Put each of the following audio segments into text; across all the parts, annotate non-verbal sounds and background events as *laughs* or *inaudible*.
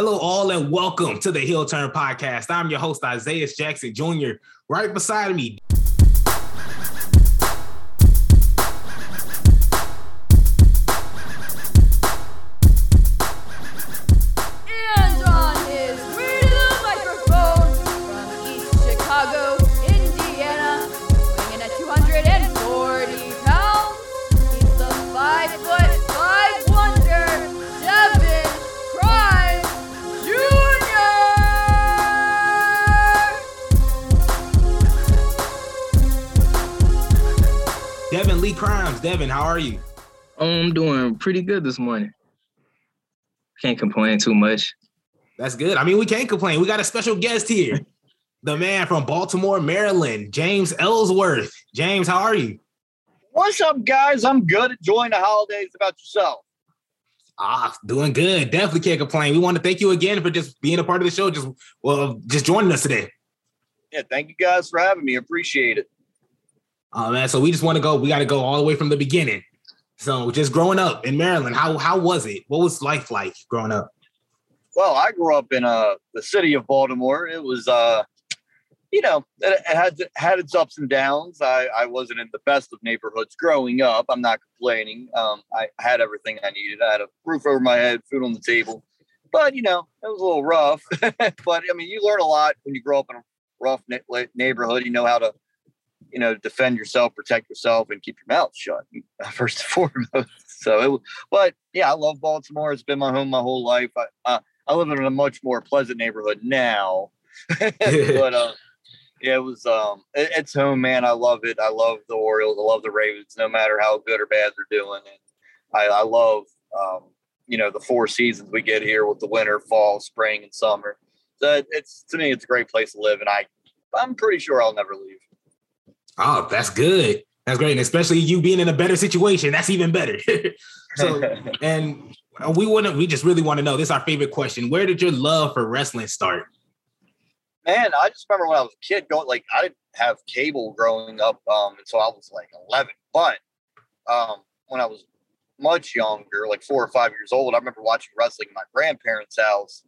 Hello, all, and welcome to the Heel Turn Podcast. I'm your host, Isaiah Jackson Jr. Right beside me, Devin, how are you? I'm doing pretty good this morning. Can't complain too much. That's good. I mean, we can't complain. We got a special guest here, *laughs* the man from Baltimore, Maryland, James Ellsworth. James, how are you? What's up, guys? I'm good. Enjoying the holidays. About yourself? Ah, doing good. Definitely can't complain. We want to thank you again for just being a part of the show. Just well, just joining us today. Yeah, thank you guys for having me. Appreciate it. Oh man, so we just want to go. We got to go all the way from the beginning. So just growing up in Maryland, how how was it? What was life like growing up? Well, I grew up in uh the city of Baltimore. It was uh you know, it, it had had its ups and downs. I I wasn't in the best of neighborhoods growing up. I'm not complaining. Um I had everything I needed. I had a roof over my head, food on the table. But, you know, it was a little rough. *laughs* but I mean, you learn a lot when you grow up in a rough neighborhood. You know how to you know, defend yourself, protect yourself, and keep your mouth shut *laughs* first and foremost. *laughs* So, it, but yeah, I love Baltimore. It's been my home my whole life. I uh, I live in a much more pleasant neighborhood now, *laughs* but uh, yeah, it was um, it, it's home, man. I love it. I love the Orioles. I love the Ravens, no matter how good or bad they're doing. And I, I love um, you know, the four seasons we get here with the winter, fall, spring, and summer. So it's to me, it's a great place to live, and I I'm pretty sure I'll never leave. Oh, that's good. That's great. And especially you being in a better situation, that's even better. *laughs* so, *laughs* and we want to, we just really want to know this is our favorite question. Where did your love for wrestling start? Man, I just remember when I was a kid going, like, I didn't have cable growing up um, until I was like 11. But um, when I was much younger, like four or five years old, I remember watching wrestling in my grandparents' house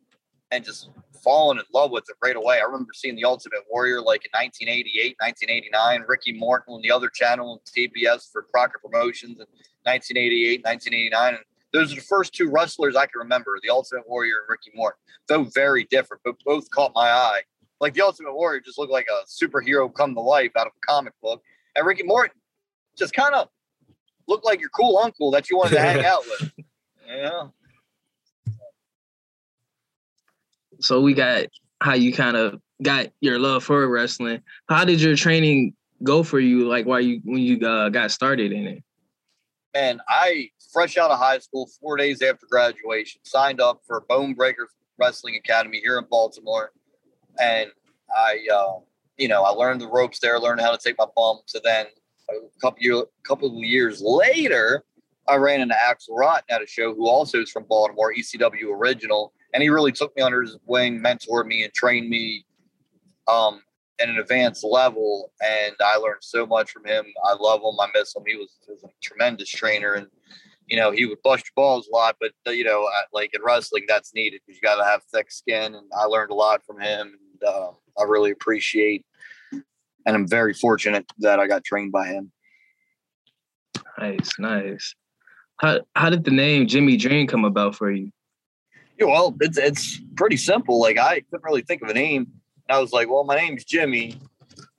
and just falling in love with it right away. I remember seeing the Ultimate Warrior like in 1988, 1989, Ricky Morton on the other channel TBS for Crockett Promotions in 1988, 1989. And those are the first two wrestlers I can remember, the Ultimate Warrior and Ricky Morton. Though very different, but both caught my eye. Like the Ultimate Warrior just looked like a superhero come to life out of a comic book. And Ricky Morton just kind of looked like your cool uncle that you wanted to hang *laughs* out with. Yeah. So we got how you kind of got your love for wrestling. How did your training go for you? Like why you when you uh, got started in it? And I, fresh out of high school, four days after graduation, signed up for Bone Breaker Wrestling Academy here in Baltimore, and I, uh, you know, I learned the ropes there, learned how to take my bumps, and then a couple year, couple of years later, I ran into Axl Rotten at a show, who also is from Baltimore, ECW original, and he really took me under his wing, mentored me, and trained me um, at an advanced level. And I learned so much from him. I love him. I miss him. He was, he was a tremendous trainer, and you know he would bust your balls a lot, but you know, like in wrestling, that's needed because you got to have thick skin. And I learned a lot from him, and uh, I really appreciate. And I'm very fortunate that I got trained by him. Nice, nice. How how did the name Jimmy Dream come about for you? Yeah, well, it's it's pretty simple. Like I couldn't really think of a name. And I was like, well, my name's Jimmy,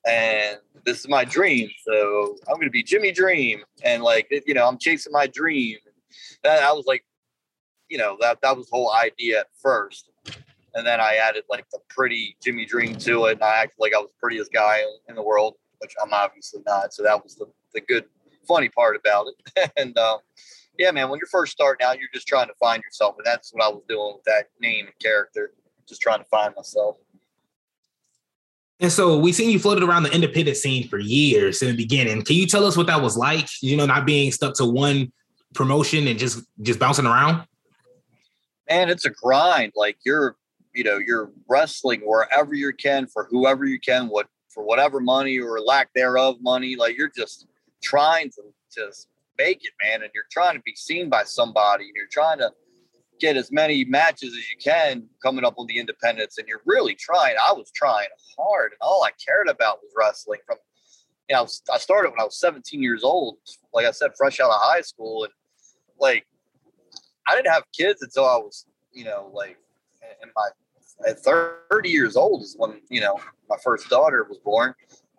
and this is my dream. So I'm gonna be Jimmy Dream, and like you know, I'm chasing my dream. That I was like, you know, that that was the whole idea at first, and then I added like the pretty Jimmy Dream to it, and I acted like I was the prettiest guy in the world. which I'm obviously not. So that was the, the good, funny part about it. *laughs* and uh, yeah, man, when you're first starting out, you're just trying to find yourself. And that's what I was doing with that name and character, just trying to find myself. And so we've seen you floated around the independent scene for years in the beginning. Can you tell us what that was like? You know, not being stuck to one promotion and just just bouncing around. Man, it's a grind. Like you're, you know, you're wrestling wherever you can for whoever you can, what for whatever money or lack thereof money. Like you're just trying to just make it, man. And you're trying to be seen by somebody and you're trying to get as many matches as you can coming up on the independents. And you're really trying. I was trying hard and all I cared about was wrestling from, you know, I started when I was 17 years old, like I said, fresh out of high school. And like, I didn't have kids until I was, you know, like in my at 30 years old is when, you know, my first daughter was born.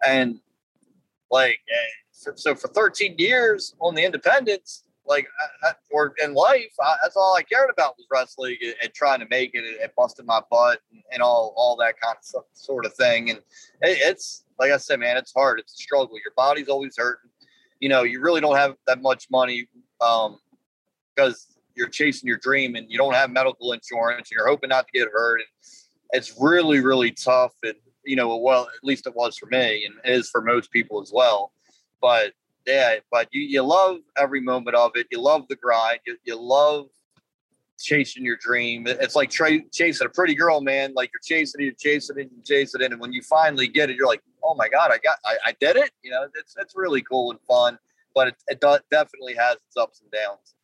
And like, eh, so for 13 years on the independents, like, I, or in life, I, that's all I cared about was wrestling and, and trying to make it and, busting my butt and, and, all, all that kind of stuff, sort of thing. And it, it's, like I said, man, it's hard. It's a struggle. Your body's always hurting. You know, you really don't have that much money um, because you're chasing your dream and you don't have medical insurance and you're hoping not to get hurt. And it's really, really tough. And, you know, well, at least it was for me and is for most people as well. But yeah, but you, you love every moment of it. You love the grind. You, you love chasing your dream. It's like tra- chasing a pretty girl, man. Like you're chasing it, you're chasing it, and chasing it. And when you finally get it, you're like, oh my God, I got, I, I did it. You know, it's, it's really cool and fun, but it, it do- definitely has its ups and downs.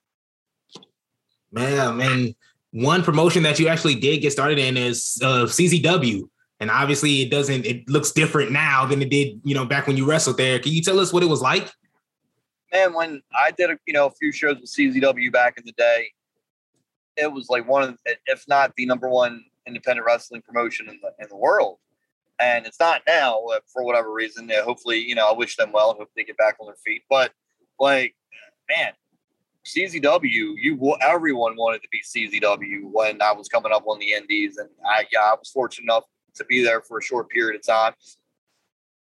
Man, I mean, one promotion that you actually did get started in is uh, CZW. And obviously it doesn't, it looks different now than it did, you know, back when you wrestled there. Can you tell us what it was like? Man, when I did, a, you know, a few shows with CZW back in the day, it was like one of, if not the number one independent wrestling promotion in the, in the world. And it's not now uh, for whatever reason. Hopefully, you know, I wish them well and hope they get back on their feet. But like, man, CZW, you everyone wanted to be CZW when I was coming up on the Indies, and I yeah, I was fortunate enough to be there for a short period of time.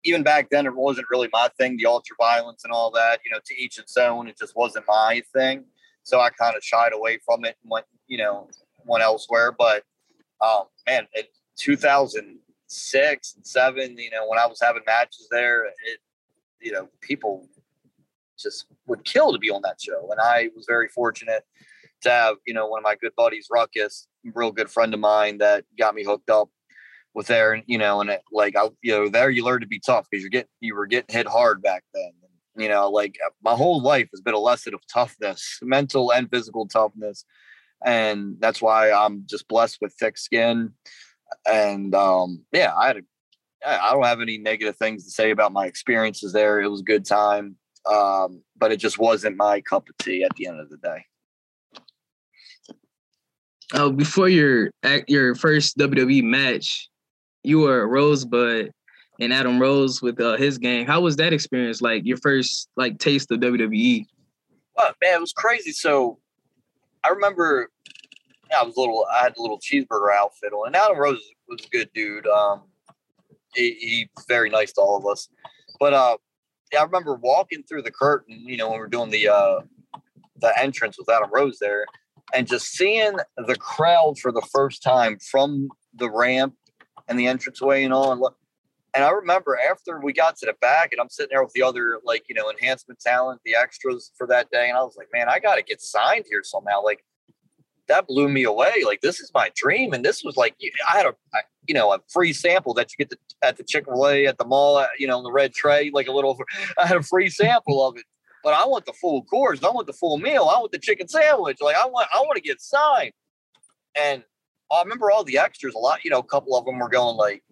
Even back then, it wasn't really my thing, the ultra violence and all that. You know, to each its own. It just wasn't my thing, so I kind of shied away from it and went, you know, went elsewhere. But um, man, in 2006 and seven, you know, when I was having matches there, it, you know, people just would kill to be on that show. And I was very fortunate to have, you know, one of my good buddies, Ruckus, real good friend of mine that got me hooked up with there. And, you know, and it, like, I, you know, there you learn to be tough because you're getting, you were getting hit hard back then. You know, like my whole life has been a lesson of toughness, *laughs* mental and physical toughness. And that's why I'm just blessed with thick skin. And um, yeah, I had a, I don't have any negative things to say about my experiences there. It was a good time. Um, but it just wasn't my cup of tea at the end of the day. Oh, before your your first WWE match, you were Rosebud and Adam Rose with uh, his gang. How was that experience? Like your first like taste of WWE? Well, man, it was crazy. So I remember I was little. I had a little cheeseburger outfit on, and Adam Rose was a good dude. Um, he, he's very nice to all of us. But uh, I remember walking through the curtain, you know, when we are doing the uh the entrance with Adam Rose there, and just seeing the crowd for the first time from the ramp and the entranceway and all. And, look, and I remember after we got to the back, and I'm sitting there with the other, like, you know, enhancement talent, the extras for that day. And I was like, man, I got to get signed here somehow. Like, that blew me away. Like this is my dream, and this was like I had a you know a free sample that you get to, at the Chick Fil A at the mall, you know, in the red tray, like a little. *laughs* I had a free sample of it, but I want the full course. I want the full meal. I want the chicken sandwich. Like I want, I want to get signed. And I remember all the extras. A lot, you know, a couple of them were going like,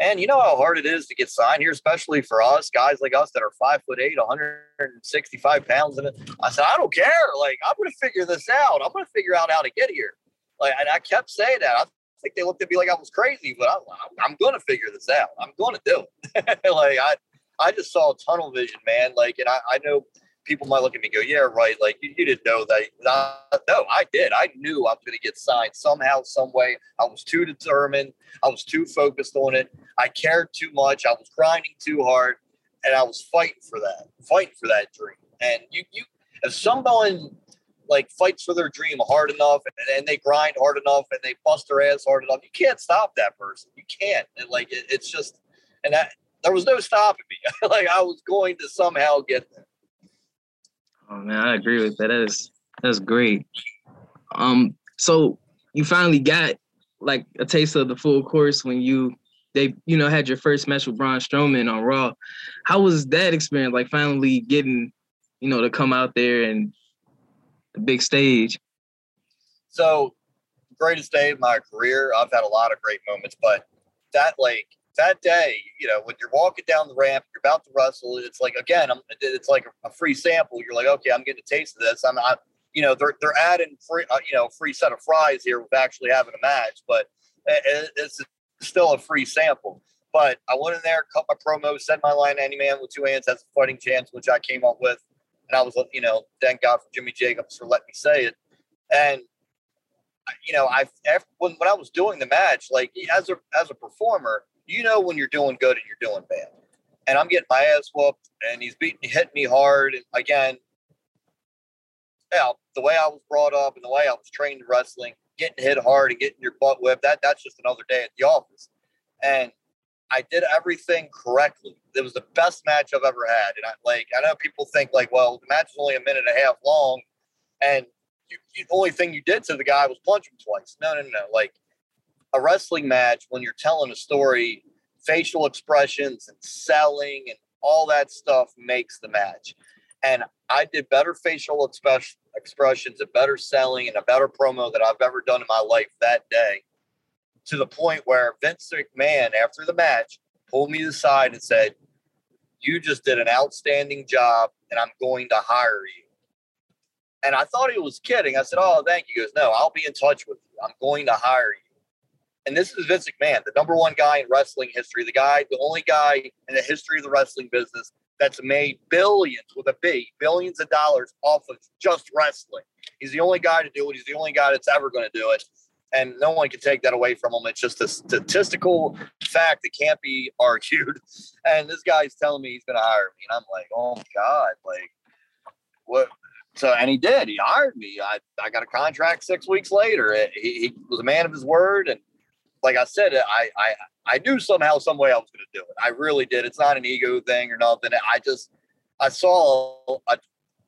and you know how hard it is to get signed here, especially for us guys like us that are five foot eight, 165 pounds. And I said, I don't care. Like, I'm going to figure this out. I'm going to figure out how to get here. Like, and I kept saying that. I think they looked at me like I was crazy, but I, I'm going to figure this out. I'm going to do it. *laughs* like, I, I just saw tunnel vision, man. Like, and I, I know people might look at me and go, yeah, right. Like you, you didn't know that. No, I did. I knew I was going to get signed somehow, some way. I was too determined. I was too focused on it. I cared too much. I was grinding too hard. and I was fighting for that, fighting for that dream. And you, you, if someone like fights for their dream hard enough and, and they grind hard enough and they bust their ass hard enough, you can't stop that person. You can't. And like it, it's just, and that there was no stopping me. *laughs* like I was going to somehow get there. Oh man, I agree with that. That is that's great. Um, so you finally got like a taste of the full course when you they you know had your first match with Braun Strowman on Raw. How was that experience? Like finally getting you know to come out there and the big stage. So greatest day of my career. I've had a lot of great moments, but that like that day, you know, when you're walking down the ramp, you're about to wrestle. It's like again, I'm, it's like a free sample. You're like, okay, I'm getting a taste of this. I'm, I, you know, they're they're adding free, uh, you know, free set of fries here with actually having a match, but it, it's still a free sample. But I went in there, cut my promo, said my line, "Any man with two hands has a fighting chance," which I came up with, and I was, you know, thank God for Jimmy Jacobs for letting me say it. And you know, I after, when when I was doing the match, like as a as a performer, you know when you're doing good and you're doing bad. And I'm getting my ass whooped, and he's beating, hitting me hard. And again, yeah, the way I was brought up and the way I was trained in wrestling, getting hit hard and getting your butt whipped, that that's just another day at the office. And I did everything correctly. It was the best match I've ever had. And I like I know people think like, well, the match is only a minute and a half long, and you, you, the only thing you did to the guy was punch him twice. No, no, no. Like a wrestling match, when you're telling a story, facial expressions and selling and all that stuff makes the match. And I did better facial express, expressions, a better selling, and a better promo that I've ever done in my life that day. To the point where Vince McMahon, after the match, pulled me aside and said, You just did an outstanding job, and I'm going to hire you. And I thought he was kidding. I said, Oh, thank you. He goes, No, I'll be in touch with you. I'm going to hire you and this is Vince McMahon, the number one guy in wrestling history, the guy, the only guy in the history of the wrestling business that's made billions with a B, billions of dollars off of just wrestling. He's the only guy to do it. He's the only guy that's ever going to do it. And no one can take that away from him. It's just a statistical fact that can't be *laughs* argued. And this guy's telling me he's going to hire me. And I'm like, oh my God, like, what? So, and he did. He hired me. I, I got a contract six weeks later. He, he was a man of his word. And like I said, I I I knew somehow, some way I was going to do it. I really did. It's not an ego thing or nothing. I just I saw I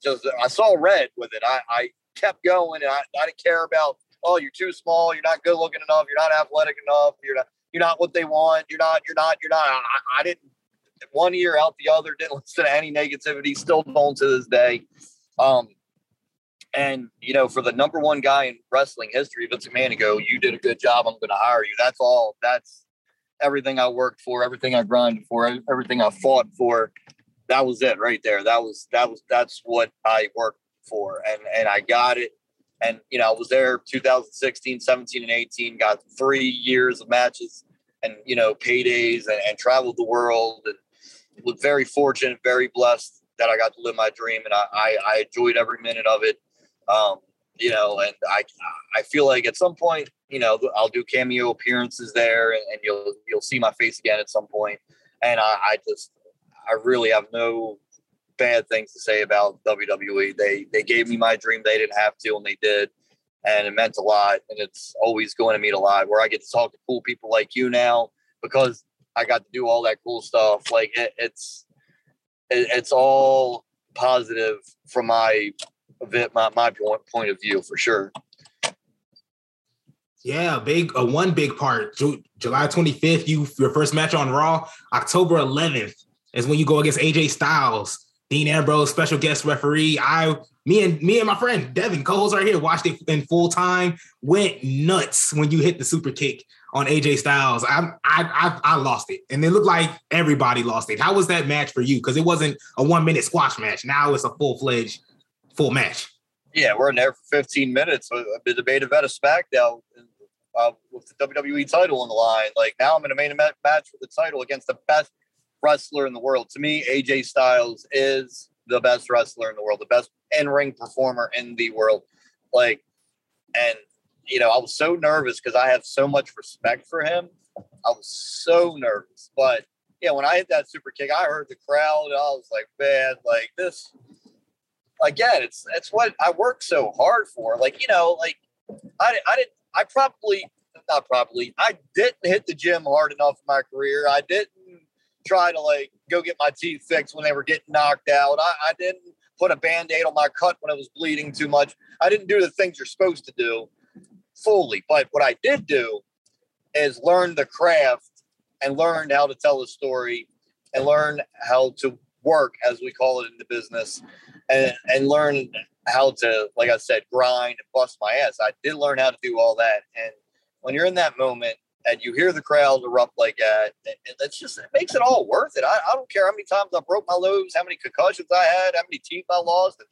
just I saw red with it. I I kept going, and I, I didn't care about oh you're too small, you're not good looking enough, you're not athletic enough, you're not you're not what they want, you're not you're not you're not. I, I didn't one ear out the other. Didn't listen to any negativity. Still don't to this day. Um, and you know, for the number one guy in wrestling history, Vince McMahon, to go, you did a good job. I'm going to hire you. That's all. That's everything I worked for, everything I grinded for, everything I fought for. That was it right there. That was that was that's what I worked for, and and I got it. And you know, I was there 2016, 17, and 18. Got three years of matches, and you know, paydays, and, and traveled the world, and was very fortunate, very blessed that I got to live my dream, and I, I, I enjoyed every minute of it. Um, you know, and I I feel like at some point, you know, I'll do cameo appearances there, and, and you'll you'll see my face again at some point. And I, I just I really have no bad things to say about WWE. They they gave me my dream. They didn't have to, and they did, and it meant a lot. And it's always going to mean a lot. Where I get to talk to cool people like you now because I got to do all that cool stuff. Like it, it's it, it's all positive from my my my point of view for sure. Yeah, big uh, one big part. July 25th, you your first match on Raw. October 11th is when you go against AJ Styles. Dean Ambrose, special guest referee. I, me and me and my friend Devin, co-host right here, watched it in full time. Went nuts when you hit the super kick on AJ Styles. I, I, I, I lost it, and it looked like everybody lost it. How was that match for you? Because it wasn't a one minute squash match. Now it's a full fledged full match. Yeah, we're in there for 15 minutes. The debate about a SmackDown uh, with the WWE title on the line. Like now, I'm in a main event match for the title against the best wrestler in the world. To me, AJ Styles is the best wrestler in the world, the best in-ring performer in the world. Like, and you know, I was so nervous because I have so much respect for him. I was so nervous, but yeah, when I hit that super kick, I heard the crowd. I was like, man, like this. Again, it's it's what I worked so hard for. Like you know, like I I didn't. I probably not probably. I didn't hit the gym hard enough in my career. I didn't try to like go get my teeth fixed when they were getting knocked out. I, I didn't put a band-aid on my cut when it was bleeding too much. I didn't do the things you're supposed to do fully. But what I did do is learn the craft and learn how to tell a story and learn how to work, as we call it in the business, and, and learn how to, like I said, grind and bust my ass. I did learn how to do all that. And when you're in that moment and you hear the crowd erupt like that, it's just it makes it all worth it. I, I don't care how many times I broke my nose, how many concussions I had, how many teeth I lost.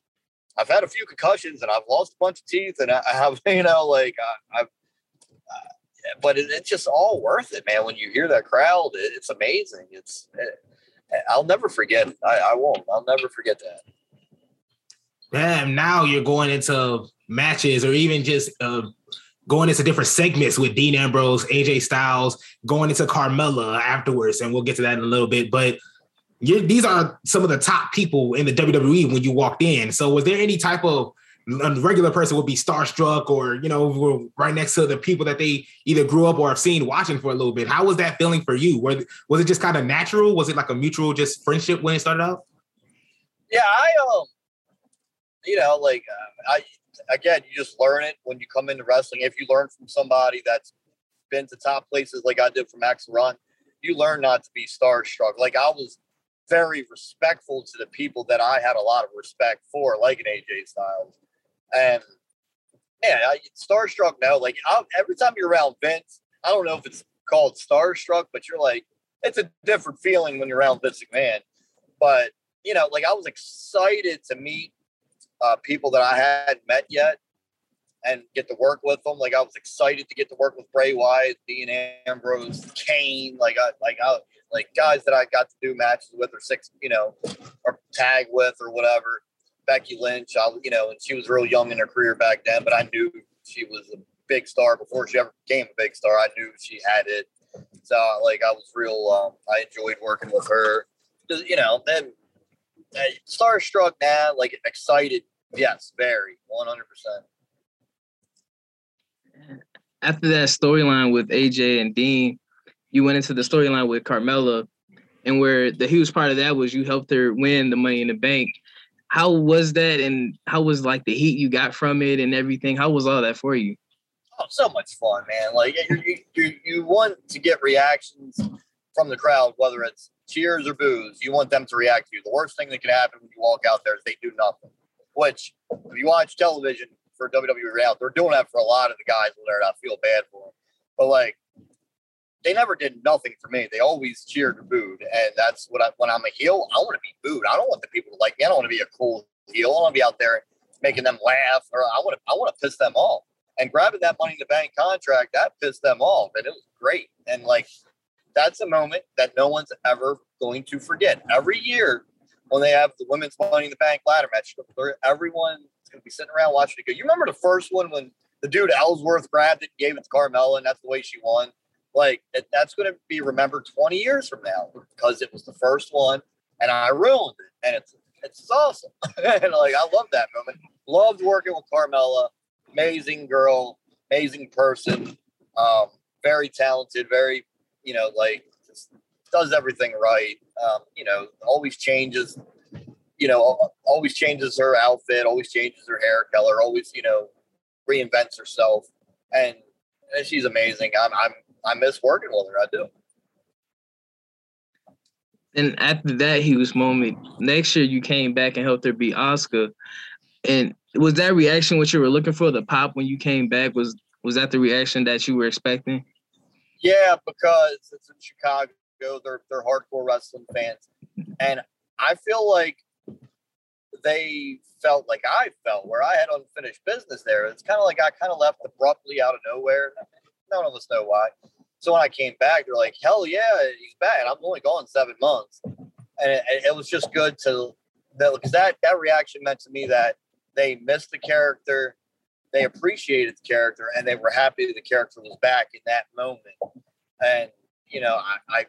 I've had a few concussions and I've lost a bunch of teeth, and I, have *laughs* you know like I, have uh, but it, it's just all worth it, man. When you hear that crowd, it, it's amazing. It's it, I'll never forget. I, I won't. I'll never forget that. Damn, now you're going into matches or even just uh, going into different segments with Dean Ambrose, AJ Styles, going into Carmella afterwards, and we'll get to that in a little bit. But these are some of the top people in the WWE when you walked in. So, was there any type of a regular person would be starstruck or you know right next to the people that they either grew up or have seen watching for a little bit how was that feeling for you was, was it just kind of natural was it like a mutual just friendship when it started out yeah i um you know like uh, i again, you just learn it when you come into wrestling. If you learn from somebody that's been to top places like I did from Max Run, you learn not to be starstruck. Like I was very respectful to the people that I had a lot of respect for, like an AJ Styles. And man, I, starstruck now, like i every time you're around Vince, I don't know if it's called starstruck, but you're like, it's a different feeling when you're around Vince McMahon. But you know, like I was excited to meet uh, people that I hadn't met yet and get to work with them. Like I was excited to get to work with Bray Wyatt, Dean Ambrose, Kane, like I like I like guys that I got to do matches with or six, you know, or tag with or whatever. Becky Lynch, I you know, and she was real young in her career back then, but I knew she was a big star before she ever became a big star. I knew she had it. So like I was real um I enjoyed working with her. You know, then starstruck now, like excited Yes, very, one hundred percent. After that storyline with AJ and Dean, you went into the storyline with Carmella, and where the huge part of that was you helped her win the Money in the Bank. How was that, and how was like the heat you got from it and everything? How was all that for you? Oh, so much fun, man! Like you, you, you want to get reactions from the crowd, whether it's cheers or boos. You want them to react to you. The worst thing that can happen when you walk out there is they do nothing which if you watch television for WWE they're doing that for a lot of the guys there. And I feel bad for them. But like, they never did nothing for me. They always cheered or booed, and that's what I. When I'm a heel, I want to be booed. I don't want the people to like me. I don't want to be a cool heel. I want to be out there making them laugh, or I want to. I want to piss them off. And grabbing that Money in the Bank contract, that pissed them off, and it was great. And like, that's a moment that no one's ever going to forget. Every year, when they have the women's Money in the Bank ladder match. Everyone's going to be sitting around watching it go. You remember the first one when the dude Ellsworth grabbed it and gave it to Carmella, and that's the way she won? Like, it, that's going to be remembered 20 years from now because it was the first one, and I ruined it. And it's it's awesome. *laughs* and like, I love that moment. Loved working with Carmella. Amazing girl, amazing person, um, very talented, very, you know, like, just does everything right. Um, you know, always changes. You know, always changes her outfit. Always changes her hair color. Always, you know, reinvents herself, and, and she's amazing. I'm, I'm, I miss working with her. I do. And after that huge moment, next year you came back and helped her beat Asuka. And was that reaction what you were looking for? The pop when you came back was was that the reaction that you were expecting? Yeah, because it's in Chicago go. They're they're hardcore wrestling fans, and I feel like they felt like I felt where I had unfinished business there. It's kind of like I kind of left abruptly out of nowhere. None of us know why. So when I came back, they're like, "Hell yeah, he's back!" I'm only gone seven months, and it, it was just good to that because that that reaction meant to me that they missed the character, they appreciated the character, and they were happy the character was back in that moment. And you know, I, I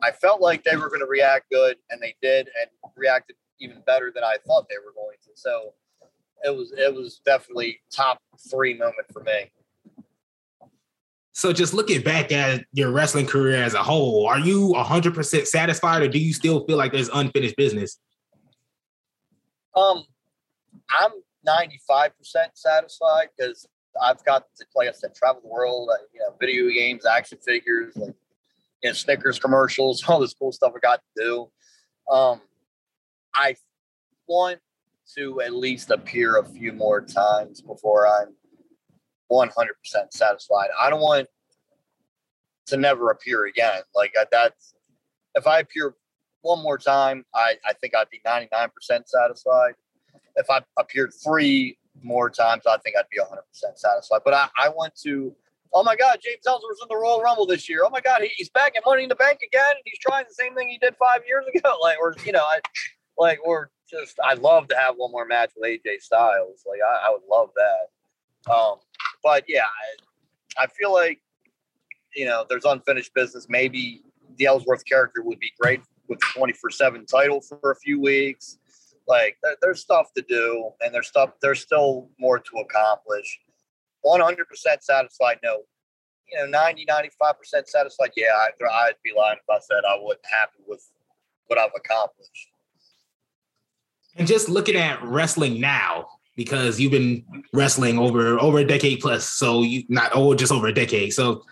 I felt like they were going to react good, and they did, and reacted even better than I thought they were going to. So it was it was definitely top three moment for me. So just looking back at your wrestling career as a whole, are you 100% satisfied or do you still feel like there's unfinished business? Um, I'm 95% satisfied because I've got to, like I said, travel the world, uh, you know, video games, action figures, like, know, Snickers commercials, *laughs* all this cool stuff I got to do. Um, I want to at least appear a few more times before I'm 100% satisfied. I don't want to never appear again. Like that's if I appear one more time, I, I think I'd be 99% satisfied. If I appeared three more times, I think I'd be 100% satisfied. But I, I want to, oh my God, James Ellsworth's in the Royal Rumble this year. Oh my God, he, he's back in Money in the Bank again. And he's trying the same thing he did five years ago. *laughs* Like, or, you know, I, like, or just, I'd love to have one more match with AJ Styles. Like, I, I would love that. Um, but yeah, I, I feel like, you know, there's unfinished business. Maybe the Ellsworth character would be great with the 24 7 title for a few weeks. Like there's stuff to do, and there's stuff. There's still more to accomplish. 100% satisfied. No, you know, 90, 95% satisfied. Yeah, I, I'd be lying if I said I wasn't happy with what I've accomplished. And just looking at wrestling now, because you've been wrestling over over a decade plus, so you not oh just over a decade. So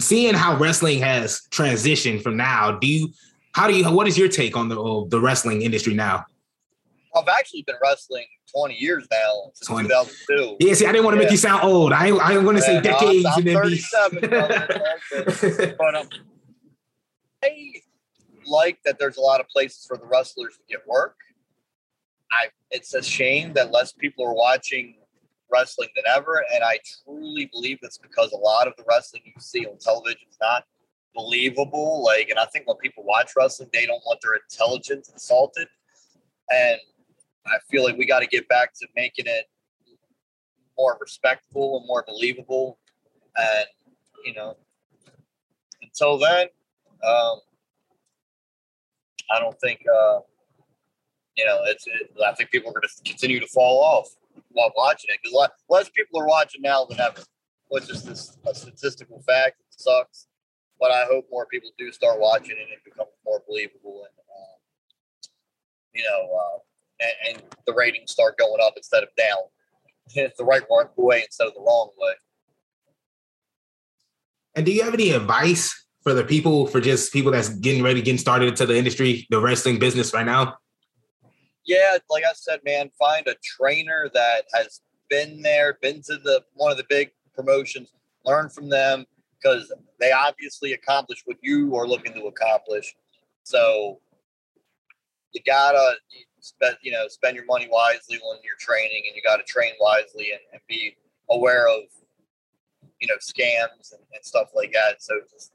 seeing how wrestling has transitioned from now, do you how do you what is your take on the uh, the wrestling industry now? I've actually been wrestling 20 years now since 20. 2002. Yeah, see, I didn't want to yeah. make you sound old. I I want to say decades. I'm, I'm 37, be... *laughs* but um, I like that there's a lot of places for the wrestlers to get work. I it's a shame that less people are watching wrestling than ever, and I truly believe it's because a lot of the wrestling you see on television is not believable. Like, and I think when people watch wrestling, they don't want their intelligence insulted, and I feel like we got to get back to making it more respectful and more believable. And you know, until then, um, I don't think uh, you know it's. It, I think people are going to continue to fall off while watching it because less people are watching now than ever, which is this a statistical fact. It sucks, but I hope more people do start watching and it becomes more believable and uh, you know. Uh, and, and the ratings start going up instead of down. It's *laughs* the right way instead of the wrong way. And do you have any advice for the people, for just people that's getting ready, getting started into the industry, the wrestling business right now? Yeah, like I said, man, find a trainer that has been there, been to the one of the big promotions, learn from them because they obviously accomplished what you are looking to accomplish. So you gotta spend you know spend your money wisely when you're training, and you got to train wisely and, and, be aware of you know scams and, and, stuff like that. So just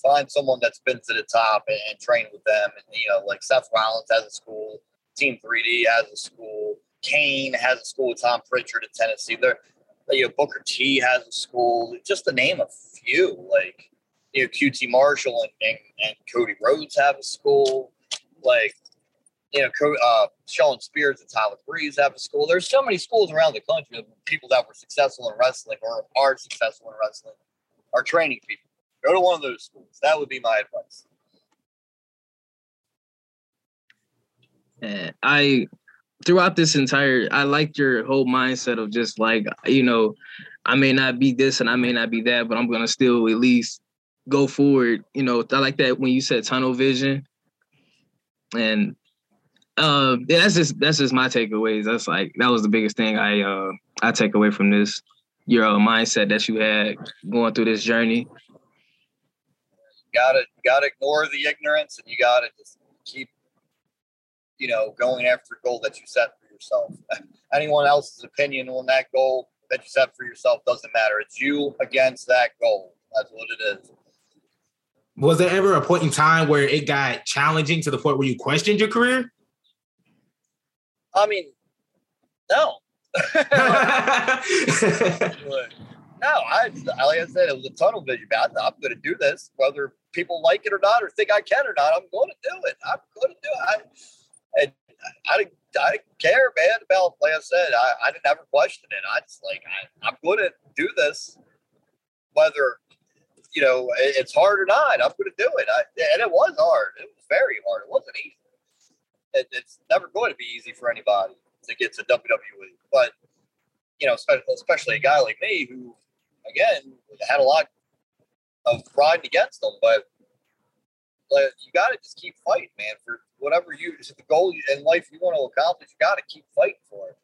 find someone that's been to the top and, and train with them. And you know, like Seth Rollins has a school, Team 3D has a school, Kane has a school with Tom Prichard in Tennessee. There, you know, Booker T has a school. Just to name a few, like you know, QT Marshall and, and, and Cody Rhodes have a school. Like you know, uh, Shawn Spears and Tyler Breeze have a school. There's so many schools around the country of people that were successful in wrestling or are successful in wrestling are training people. Go to one of those schools. That would be my advice. I throughout this entire I liked your whole mindset of just like, you know, I may not be this and I may not be that, but I'm gonna still at least go forward. You know, I like that when you said tunnel vision. And um, yeah, that's just that's just my takeaways. That's like that was the biggest thing I uh I take away from this your uh, mindset that you had going through this journey. You gotta gotta ignore the ignorance and you gotta just keep you know going after the goal that you set for yourself. *laughs* Anyone else's opinion on that goal that you set for yourself doesn't matter. It's you against that goal. That's what it is. Was there ever a point in time where it got challenging to the point where you questioned your career? I mean, no. *laughs* No, I like I said, it was a tunnel vision. I'm going to do this, whether people like it or not, or think I can or not. I'm going to do it. I'm going to do it. I, and I didn't, I didn't care, man. About like I said, I, I didn't ever question it. I just like I, I'm going to do this, whether you know it's hard or not. I'm going to do it. I, and it was hard. It was very hard. It wasn't easy. It, it's never going to be easy for anybody to get to WWE, but you know, especially a guy like me who, again, had a lot of riding against them, but but you got to just keep fighting, man, for whatever you is *laughs* the goal in life you want to accomplish. You got to keep fighting for it.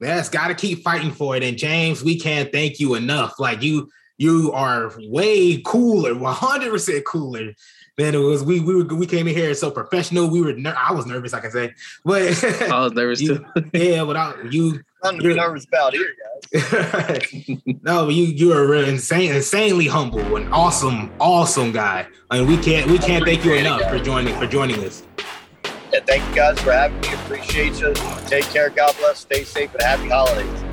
Yes, got to keep fighting for it. And James, we can't thank you enough. Like you, you are way cooler, one hundred percent cooler than it was. We we were, we came in here so professional. We were ner- I was nervous, I can say, but I was nervous *laughs* you, too. *laughs* yeah, without you, Nothing to be nervous about here, *laughs* guys. no, but you you are insane, insanely humble, an awesome, awesome guy. I mean, we can't we can't thank you enough for joining for joining us. Yeah, thank you guys for having me. Appreciate you. Take care. God bless. Stay safe and happy holidays.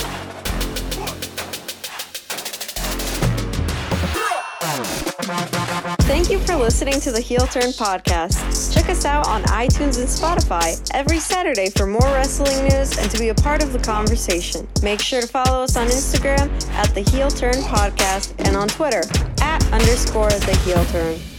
Thank you for listening to the Heel Turn podcast. Check us out on iTunes and Spotify every Saturday for more wrestling news and to be a part of the conversation. Make sure to follow us on Instagram at the Heel Turn podcast and on Twitter at underscore the Heel Turn.